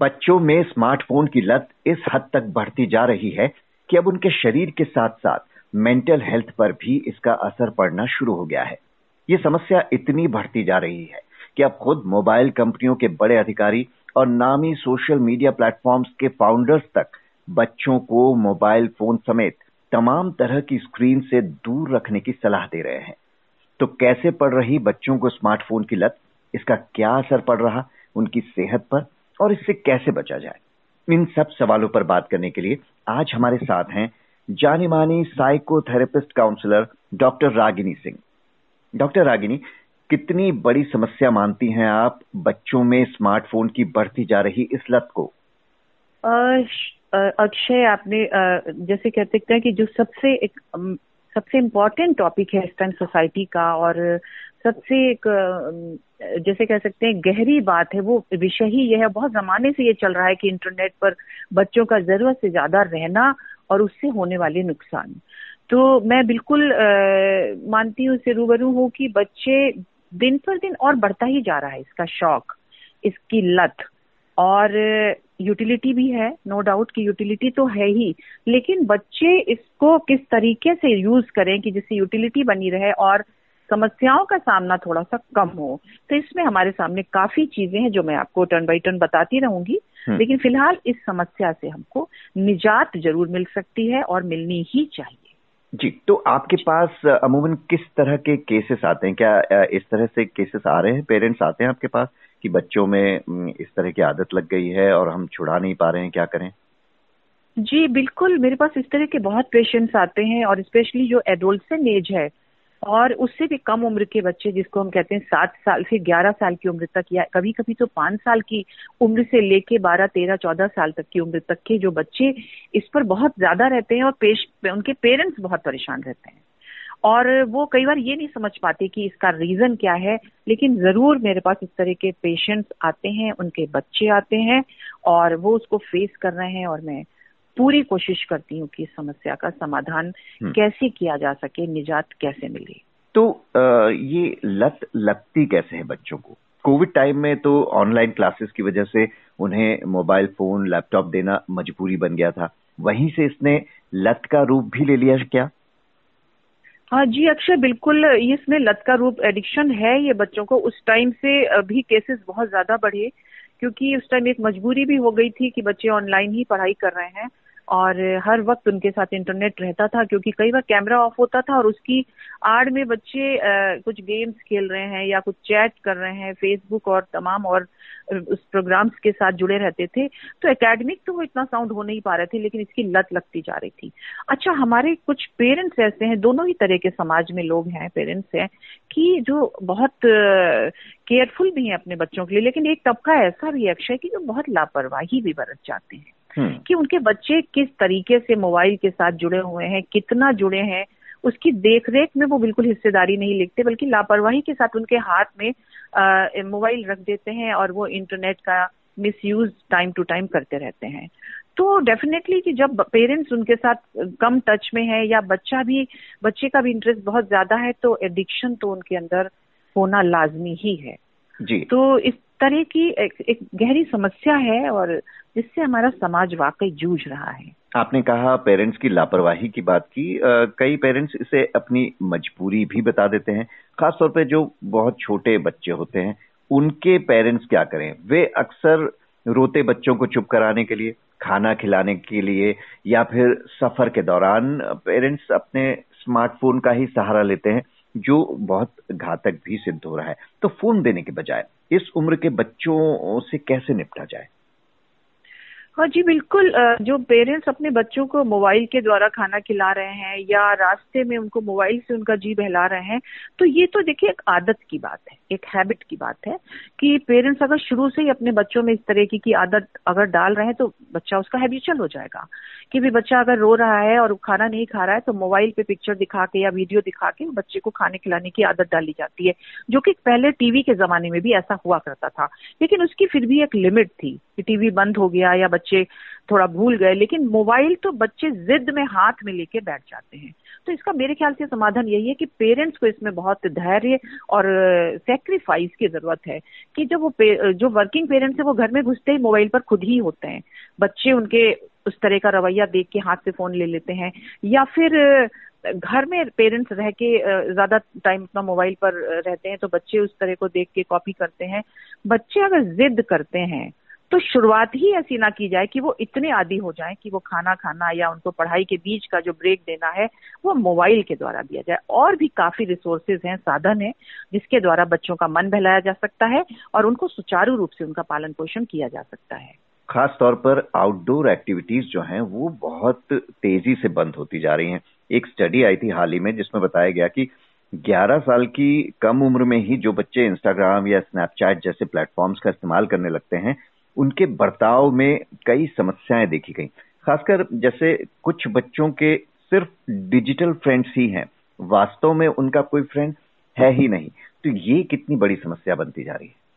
बच्चों में स्मार्टफ़ोन की लत इस हद तक बढ़ती जा रही है कि अब उनके शरीर के साथ साथ मेंटल हेल्थ पर भी इसका असर पड़ना शुरू हो गया है। ये समस्या इतनी बढ़ती जा रही है कि अब खुद मोबाइल कंपनियों के बड़े अधिकारी और नामी सोशल मीडिया प्लेटफॉर्म्स के फाउंडर्स तक बच्चों को मोबाइल फ़ोन समेत तमाम तरह की स्क्रीन से दूर रखने की सलाह दे रहे हैं। तो कैसे पड़ रही बच्चों को स्मार्टफ़ोन की लत? इसका क्या असर पड़ रहा? उनकी सेहत पर और इससे कैसे बचा जाए? इन सब सवालों पर बात करने के लिए आज हमारे साथ हैं जानी मानी psychotherapist counsellor doctor Ragini Singh. Doctor Ragini, कितनी बड़ी समस्या मानती हैं आप बच्चों में स्मार्टफ़ोन की बढ़ती जा रही इस लत को? अक्षय, आपने जैसे कहते हैं कि जो सबसे एक सबसे इम्पोर्टेंट टॉपिक है इस टाइम सोसाइटी का और सबसे एक जैसे कह सकते हैं, गहरी बात है वो विषय ही यह है। बहुत जमाने से ये चल रहा है कि इंटरनेट पर बच्चों का ज़रूरत से ज़्यादा रहना और उससे होने वाले नुकसान। तो मैं बिल्कुल मानती हूँ, इससे रूबरू हूँ कि बच्चे दिन पर दिन और बढ़ता ही जा रहा है इसका शौक, इसकी लत। और यूटिलिटी भी है, नो डाउट की यूटिलिटी तो है ही। लेकिन बच्चे इसको किस तरीके से यूज़ करें कि जिससे यूटिलिटी बनी रहे और समस्याओं का सामना थोड़ा सा कम हो। तो इसमें हमारे सामने काफ़ी चीज़ें हैं जो मैं आपको टर्न बाई टर्न बताती रहूँगी। हम्म। लेकिन फ़िलहाल इस समस्या से हमको निजात ज़रूर मिल सकती है और मिलनी ही चाहिए। जी तो आपके पास अमूमन किस तरह के केसेस आते हैं? क्या इस तरह से केसेस आ रहे हैं? पेरेंट्स आते हैं आपके पास कि बच्चों में इस तरह की आदत लग गई है और हम छुड़ा नहीं पा रहे हैं क्या करें? जी बिल्कुल मेरे पास इस तरह के बहुत पेशेंट्स आते हैं और स्पेशली जो एडोल्सन एज है और उससे भी कम उम्र के बच्चे जिसको हम कहते हैं सात साल से ग्यारह साल की उम्र तक या कभी कभी तो पाँच साल की उम्र से लेके बारह, तेरह, चौदह साल तक की उम्र तक के जो बच्चे इस पर बहुत ज़्यादा रहते हैं और पेश, उनके पेरेंट्स बहुत परेशान रहते हैं। और वो कई बार ये नहीं समझ पाते कि इसका रीजन क्या है, लेकिन ज़रूर मेरे पास इस तरह के पेशेंट्स आते हैं, उनके बच्चे आते हैं और वो उसको फेस कर रहे हैं और मैं पूरी कोशिश करती हूँ कि इस समस्या का समाधान हम्म। कैसे किया जा सके निजात कैसे मिले। तो आ, ये लत लगती कैसे है बच्चों को? कोविड टाइम में तो ऑनलाइन क्लासेस की वजह से उन्हें मोबाइल फ़ोन लैपटॉप देना मजबूरी बन गया था। वहीं से इसने लत का रूप भी ले लिया क्या? हाँ जी अक्षय बिल्कुल इसमें लत का रूप एडिक्शन है। ये बच्चों को उस टाइम से भी केसेस बहुत ज़्यादा बढ़े क्योंकि उस टाइम एक मजबूरी भी हो गई थी कि बच्चे ऑनलाइन ही पढ़ाई कर रहे हैं। और हर वक्त उनके साथ इंटरनेट रहता था क्योंकि कई बार कैमरा ऑफ़ होता था और उसकी आड़ में बच्चे आ, कुछ गेम्स खेल रहे हैं या कुछ चैट कर रहे हैं फेसबुक और तमाम और उस प्रोग्राम्स के साथ जुड़े रहते थे तो एकेडमिक तो वो इतना साउंड हो नहीं पा रहे थे लेकिन इसकी लत लगती जा रही थी अच्छा हमारे कुछ पेरेंट्स ऐसे हैं दोनों ही तरह के समाज में लोग हैं पेरेंट्स हैं कि जो बहुत केयरफुल भी हैं अपने बच्चों के लिए लेकिन एक तबका ऐसा भी अक्षय की जो बहुत लापरवाही भी बरत जाते हैं। कि उनके बच्चे किस तरीके से मोबाइल के साथ जुड़े हुए हैं कितना जुड़े हैं उसकी देखरेख में वो बिल्कुल हिस्सेदारी नहीं लिखते बल्कि लापरवाही के साथ उनके हाथ में मोबाइल रख देते हैं और वो इंटरनेट का मिसयूज टाइम टू टाइम करते रहते हैं। तो डेफिनेटली कि जब पेरेंट्स उनके साथ कम टच में है या बच्चा भी बच्चे का भी इंटरेस्ट बहुत ज़्यादा है तो एडिक्शन तो उनके अंदर होना लाजमी ही है। जी। तो इस तरह की एक, एक गहरी समस्या है और जिससे हमारा समाज वाकई जूझ रहा है। आपने कहा पेरेंट्स की लापरवाही की बात की। आ, कई पेरेंट्स इसे अपनी मजबूरी भी बता देते हैं। खासतौर पे जो बहुत छोटे बच्चे होते हैं उनके पेरेंट्स क्या करें? वे अक्सर रोते बच्चों को चुप कराने के लिए खाना खिलाने के लिए या फिर सफ़र के दौरान पेरेंट्स अपने स्मार्टफ़ोन का ही सहारा लेते हैं। जो बहुत घातक भी सिद्ध हो रहा है। तो फ़ोन देने के बजाय, इस उम्र के बच्चों से कैसे निपटा जाए? हाँ जी बिल्कुल जो पेरेंट्स अपने बच्चों को मोबाइल के द्वारा खाना खिला रहे हैं या रास्ते में उनको मोबाइल से उनका जी बहला रहे हैं तो ये तो देखिए एक आदत की बात है एक हैबिट की बात है कि पेरेंट्स अगर शुरू से ही अपने बच्चों में इस तरह की, की आदत अगर डाल रहे हैं तो बच्चा उसका हैबिचुअल हो जाएगा। कि भी बच्चा अगर रो रहा है और खाना नहीं खा रहा है तो मोबाइल पे पिक्चर दिखा के या वीडियो दिखा के बच्चे को खाने खिलाने की आदत डाली जाती है जो कि पहले टीवी के जमाने में भी ऐसा हुआ करता था। लेकिन उसकी फिर भी एक लिमिट थी कि टीवी बंद हो गया या बच्चा बच्चे थोड़ा भूल गए, लेकिन मोबाइल तो बच्चे जिद में हाथ में लेके बैठ जाते हैं। तो इसका मेरे ख्याल से समाधान यही है कि पेरेंट्स को इसमें बहुत धैर्य और सेक्रीफाइस की ज़रूरत है कि जब वो जो वर्किंग पेरेंट्स है, वो घर में घुसते ही मोबाइल पर खुद ही होते हैं। बच्चे उनके उस तरह का रवैया देख के हाथ से फ़ोन ले लेते हैं, या फिर, घर में पेरेंट्स रह के ज़्यादा टाइम अपना मोबाइल पर रहते हैं तो बच्चे उस तरह को देख के कॉपी करते हैं। बच्चे अगर जिद करते हैं तो शुरुआत ही ऐसी ना की जाए कि वो इतने आदि हो जाए कि वो खाना खाना या उनको पढ़ाई के बीच का जो ब्रेक देना है, वो मोबाइल के द्वारा दिया जाए। और भी काफ़ी रिसोर्सेज हैं, साधन है, जिसके द्वारा बच्चों का मन बहलाया जा सकता है और उनको सुचारू रूप से उनका पालन पोषण किया जा सकता है। खास तौर पर आउटडोर एक्टिविटीज़ जो हैं, वो बहुत तेज़ी से बंद होती जा रही हैं। एक स्टडी आई थी हाल ही में, जिसमें बताया गया कि 11 साल की कम उम्र में ही जो बच्चे इंस्टाग्राम या स्नैपचैट जैसे प्लेटफॉर्म्स का इस्तेमाल करने लगते हैं उनके बर्ताव में कई समस्याएँ देखी गई। खासकर जैसे कुछ बच्चों के सिर्फ़ डिजिटल फ्रेंड्स ही हैं, वास्तव में उनका कोई फ्रेंड है ही नहीं। तो ये कितनी बड़ी समस्या बनती जा रही है?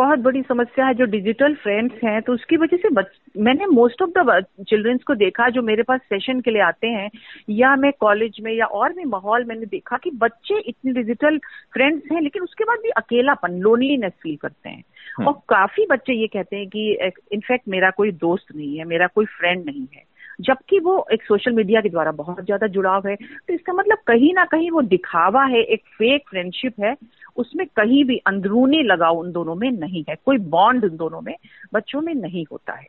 बहुत बड़ी समस्या है जो डिजिटल फ्रेंड्स हैं तो उसकी वजह से बच, मैंने मोस्ट ऑफ़ द चिल्ड्रंस को देखा जो मेरे पास सेशन के लिए आते हैं या मैं कॉलेज में या और भी माहौल मैंने देखा कि बच्चे इतने डिजिटल फ्रेंड्स हैं लेकिन उसके बाद भी अकेलापन लोनलीनेस फील करते हैं हाँ। और काफ़ी बच्चे ये कहते हैं कि इनफैक्ट मेरा कोई दोस्त नहीं है मेरा कोई फ्रेंड नहीं है जबकि वो एक सोशल मीडिया के द्वारा बहुत ज़्यादा जुड़ाव है तो इसका मतलब कहीं ना कहीं वो दिखावा है एक फेक फ्रेंडशिप है उसमें कहीं भी अंदरूनी लगाव उन दोनों में नहीं है। कोई बॉन्ड उन दोनों में बच्चों में नहीं होता है।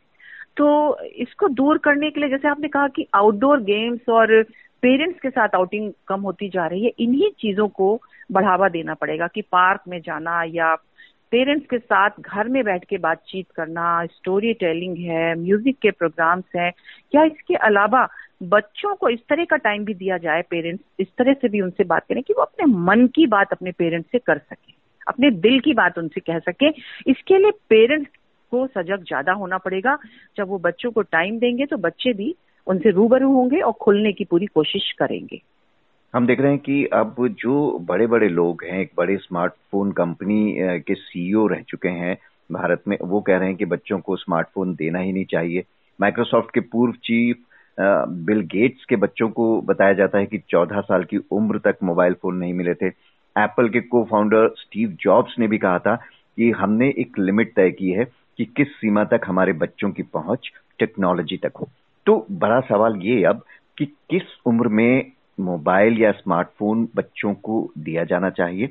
तो इसको दूर करने के लिए जैसे आपने कहा कि आउटडोर गेम्स और पेरेंट्स के साथ आउटिंग कम होती जा रही है, इन्हीं चीज़ों को बढ़ावा देना पड़ेगा कि पार्क में जाना या पेरेंट्स के साथ घर में बैठ के बातचीत करना स्टोरी टेलिंग है म्यूज़िक के प्रोग्राम्स हैं, या इसके अलावा बच्चों को इस तरह का टाइम भी दिया जाए पेरेंट्स इस तरह से भी उनसे बात करें कि वो अपने मन की बात अपने पेरेंट्स से कर सके, अपने दिल की बात उनसे कह सके। इसके लिए पेरेंट्स को सजग ज़्यादा होना पड़ेगा। जब वो बच्चों को टाइम देंगे तो बच्चे भी उनसे रूबरू होंगे और खुलने की पूरी कोशिश करेंगे। हम देख रहे हैं कि अब जो बड़े बड़े लोग हैं, एक बड़े स्मार्टफ़ोन कंपनी के सीईओ रह चुके हैं भारत में, वो कह रहे हैं कि बच्चों को स्मार्टफ़ोन देना ही नहीं चाहिए। माइक्रोसॉफ्ट के पूर्व चीफ बिल गेट्स के बच्चों को बताया जाता है कि 14 साल की उम्र तक मोबाइल फ़ोन नहीं मिले थे। एप्पल के को फाउंडर स्टीव जॉब्स ने भी कहा था कि हमने एक लिमिट तय की है कि किस सीमा तक हमारे बच्चों की पहुँच टेक्नोलॉजी तक हो। तो बड़ा सवाल ये अब कि किस उम्र में मोबाइल या स्मार्टफ़ोन बच्चों को दिया जाना चाहिए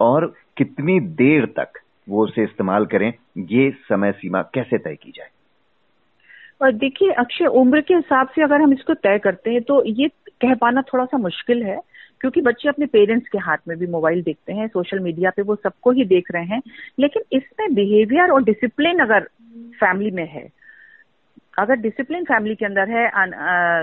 और कितनी देर तक वो उसे इस्तेमाल करें, ये समय सीमा कैसे तय की जाए? और देखिए अक्षय उम्र के हिसाब से अगर हम इसको तय करते हैं तो ये कह पाना थोड़ा सा मुश्किल है क्योंकि बच्चे अपने पेरेंट्स के हाथ में भी मोबाइल देखते हैं सोशल मीडिया पे वो सबको ही देख रहे हैं लेकिन इसमें बिहेवियर और डिसिप्लिन अगर फैमिली में है अगर डिसिप्लिन फैमिली के अंदर है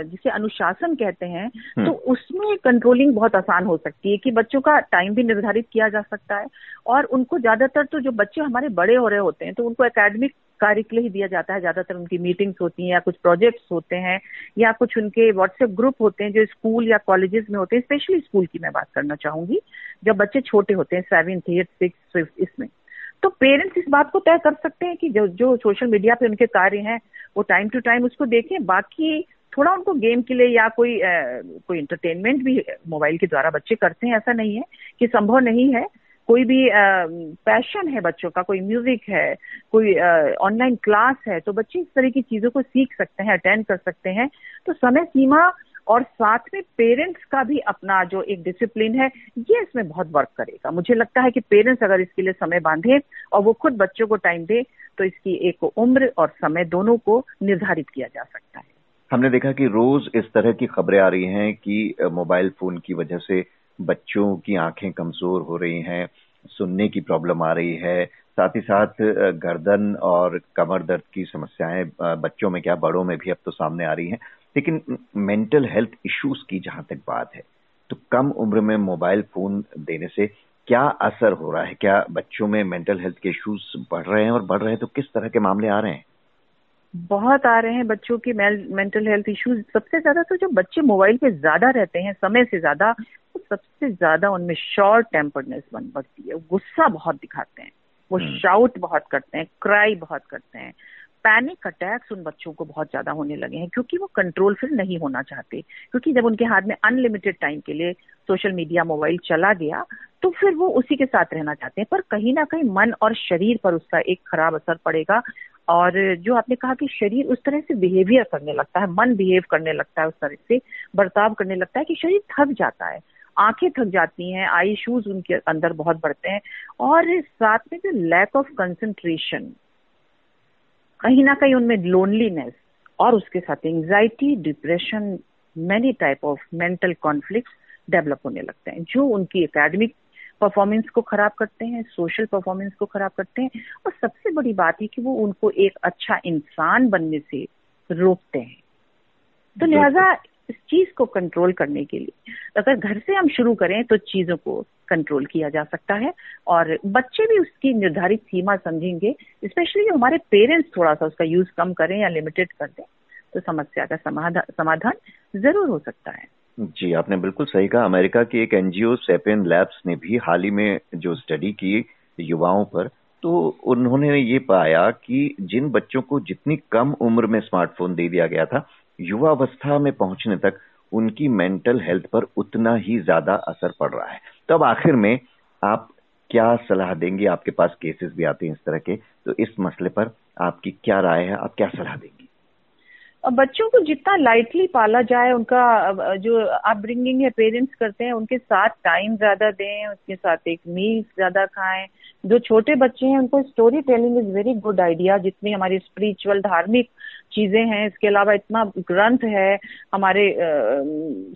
जिसे अनुशासन कहते हैं हम्म। तो उसमें कंट्रोलिंग बहुत आसान हो सकती है कि बच्चों का टाइम भी निर्धारित किया जा सकता है और उनको ज़्यादातर तो जो बच्चे हमारे बड़े हो रहे होते हैं तो उनको एकेडमिक कार्य के लिए ही दिया जाता है। ज़्यादातर उनकी मीटिंग्स होती हैं या कुछ प्रोजेक्ट्स होते हैं या कुछ उनके व्हाट्सएप ग्रुप होते हैं जो स्कूल या कॉलेजेस में होते हैं। स्पेशली स्कूल की मैं बात करना चाहूँगी। जब बच्चे छोटे होते हैं सेवेंथ एट सिक्स फिफ्थ इसमें। तो पेरेंट्स इस बात को तय कर सकते हैं कि जो जो सोशल मीडिया पे उनके कार्य हैं वो टाइम टू टाइम उसको देखें। बाकी थोड़ा उनको गेम के लिए या कोई आ, कोई इंटरटेनमेंट भी मोबाइल के द्वारा बच्चे करते हैं। ऐसा नहीं है कि संभव नहीं है। कोई भी पैशन है बच्चों का, कोई म्यूज़िक है, कोई ऑनलाइन क्लास है तो बच्चे इस तरह की चीज़ों को सीख सकते हैं अटेंड कर सकते हैं। तो समय सीमा और साथ में पेरेंट्स का भी अपना जो एक डिसिप्लिन है, ये इसमें बहुत वर्क करेगा। मुझे लगता है कि पेरेंट्स अगर इसके लिए समय बांधे और वो खुद बच्चों को टाइम दे तो इसकी एक उम्र और समय दोनों को निर्धारित किया जा सकता है। हमने देखा कि रोज इस तरह की खबरें आ रही हैं कि मोबाइल फ़ोन की वजह से बच्चों की आँखें कमज़ोर हो रही हैं, सुनने की प्रॉब्लम आ रही है, साथ ही साथ गर्दन और कमर दर्द की समस्याएँ बच्चों में क्या, बड़ों में भी अब तो सामने आ रही हैं। लेकिन मेंटल हेल्थ इश्यूज़ की जहाँ तक बात है तो कम उम्र में मोबाइल फ़ोन देने से क्या असर हो रहा है? क्या बच्चों में मेंटल हेल्थ के इश्यूज़ बढ़ रहे हैं? और बढ़ रहे हैं तो किस तरह के मामले आ रहे हैं? बहुत आ रहे हैं बच्चों के मेंटल हेल्थ इश्यूज़। सबसे ज़्यादा तो जो बच्चे मोबाइल पे ज़्यादा रहते हैं, समय से ज़्यादा सबसे ज़्यादा उनमें शॉर्ट टेम्पर्डनेस बन पड़ती है। गुस्सा बहुत दिखाते हैं। वो शाउट हम्म। बहुत करते हैं क्राई बहुत करते हैं। पैनिक अटैक्स उन बच्चों को बहुत ज़्यादा होने लगे हैं क्योंकि वो कंट्रोल फिर नहीं होना चाहते। क्योंकि जब उनके हाथ में अनलिमिटेड टाइम के लिए सोशल मीडिया मोबाइल चला गया तो फिर वो उसी के साथ रहना चाहते हैं। पर कहीं ना कहीं मन और शरीर पर उसका एक खराब असर पड़ेगा और जो आपने कहा कि शरीर उस तरह से बिहेवियर करने लगता है मन बिहेव करने लगता है उस तरह से बर्ताव करने लगता है कि शरीर थक जाता है। आँखें थक जाती हैं, आई शूज़ उनके अंदर बहुत बढ़ते हैं और साथ में जो लैक ऑफ़ कंसंट्रेशन कहीं ना कहीं उनमें लोनलीनेस और उसके साथ anxiety depression many type of mental conflict develop होने लगते हैं, जो उनकी एकेडमिक परफॉर्मेंस को खराब करते हैं सोशल परफॉर्मेंस को खराब करते हैं और सबसे बड़ी बात है कि वो उनको एक अच्छा इंसान बनने से रोकते हैं। तो लिहाजा इस चीज़ को कंट्रोल करने के लिए। अगर घर से हम शुरू करें तो चीज़ों को कंट्रोल किया जा सकता है और बच्चे भी उसकी निर्धारित सीमा समझेंगे स्पेशली हमारे पेरेंट्स थोड़ा सा उसका यूज़ कम करें या लिमिटेड कर दें तो समस्या का समाधान ज़रूर हो सकता है। जी, आपने बिल्कुल सही कहा। अमेरिका की एक एनजीओ सेपेन लैब्स ने भी हाल ही में जो स्टडी की युवाओं पर तो उन्होंने ये पाया कि जिन बच्चों को जितनी कम उम्र में स्मार्टफ़ोन दे दिया गया था युवावस्था में पहुँचने तक उनकी मेंटल हेल्थ पर उतना ही ज़्यादा असर पड़ रहा है। तब आखिर में आप क्या सलाह देंगे? आपके पास केसेस भी आते हैं इस तरह के। तो इस मसले पर आपकी क्या राय है? आप क्या सलाह देंगी? बच्चों को जितना लाइटली पाला जाए, उनका, जो अपब्रिंगिंग है पेरेंट्स करते हैं, उनके साथ टाइम ज़्यादा दें, उसके साथ एक मील ज़्यादा खाएँ। जो छोटे बच्चे हैं, उनको storytelling is very good idea जितनी हमारी स्पिरिचुअल धार्मिक चीज़ें हैं, इसके अलावा इतना ग्रंथ है, हमारे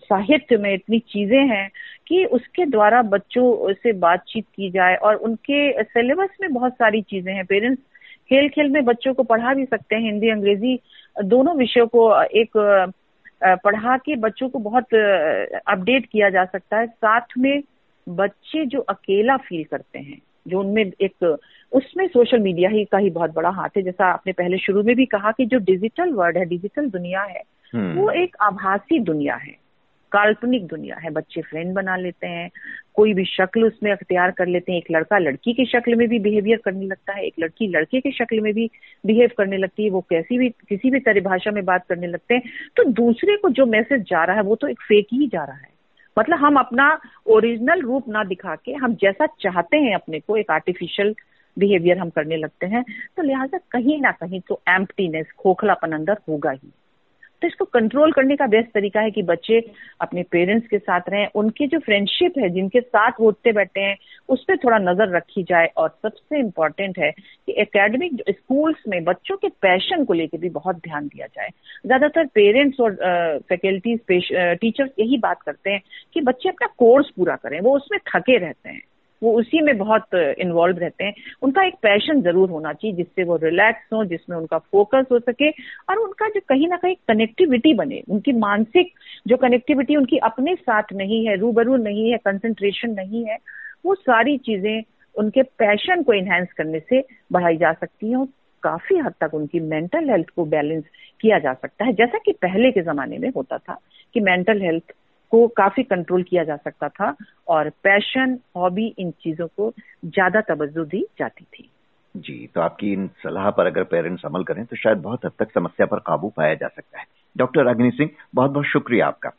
साहित्य में इतनी चीज़ें हैं कि उसके द्वारा बच्चों से बातचीत की जाए और उनके सिलेबस में बहुत सारी चीज़ें हैं। पेरेंट्स खेल खेल में बच्चों को पढ़ा भी सकते हैं, हिंदी, अंग्रेज़ी दोनों विषयों को एक पढ़ा के बच्चों को बहुत अपडेट किया जा सकता है। साथ में बच्चे जो अकेला फील करते हैं जो उनमें एक उसमें सोशल मीडिया ही का ही बहुत बड़ा हाथ है। जैसा आपने पहले शुरू में भी कहा कि जो डिजिटल वर्ल्ड है डिजिटल दुनिया है हम्म। वो एक आभासी दुनिया है। काल्पनिक दुनिया है। बच्चे फ्रेंड बना लेते हैं, कोई भी शक्ल उसमें अख्तियार कर लेते हैं। एक लड़का लड़की की शक्ल में भी बिहेवियर करने लगता है, एक लड़की लड़के की शक्ल में भी बिहेव करने लगती है, वो कैसी भी, किसी भी तरह भाषा में बात करने लगते हैं। तो दूसरे को जो मैसेज जा रहा है, वो तो एक फेक ही जा रहा है। मतलब हम अपना ओरिजिनल रूप ना दिखा के, हम जैसा चाहते हैं अपने को एक आर्टिफिशियल बिहेवियर हम करने लगते हैं। तो लिहाजा कहीं ना कहीं तो एम्प्टीनेस खोखलापन अंदर होगा ही। तो इसको कंट्रोल करने का बेस्ट तरीका है कि बच्चे अपने पेरेंट्स के साथ रहें, उनकी जो फ्रेंडशिप है, जिनके साथ वो उठते बैठे हैं, उस पर थोड़ा नज़र रखी जाए और सबसे इम्पोर्टेंट है कि एकेडमिक स्कूल्स में बच्चों के पैशन को लेकर भी बहुत ध्यान दिया जाए। ज़्यादातर पेरेंट्स और फैकल्टीज टीचर्स यही बात करते हैं कि बच्चे अपना कोर्स पूरा करें, वो उसमें थके रहते हैं। वो उसी में बहुत इन्वॉल्व रहते हैं। उनका एक पैशन ज़रूर होना चाहिए, जिससे वो रिलैक्स हो, जिसमें उनका फोकस हो सके और उनका जो कहीं ना कहीं कनेक्टिविटी बने। उनकी मानसिक जो कनेक्टिविटी उनकी अपने साथ नहीं है, रूबरू नहीं है कंसंट्रेशन नहीं है, वो सारी चीज़ें उनके पैशन को इन्हेंस करने से बढ़ाई जा सकती है और काफ़ी हद तक उनकी मेंटल हेल्थ को बैलेंस किया जा सकता है। जैसा कि पहले के जमाने में होता था कि मेंटल हेल्थ को काफ़ी कंट्रोल किया जा सकता था और पैशन हॉबी इन चीज़ों को ज़्यादा तवज्जो दी जाती थी। जी तो आपकी इन सलाह पर अगर पेरेंट्स अमल करें तो शायद बहुत हद तक समस्या पर काबू पाया जा सकता है। डॉक्टर अग्नि सिंह बहुत बहुत शुक्रिया आपका।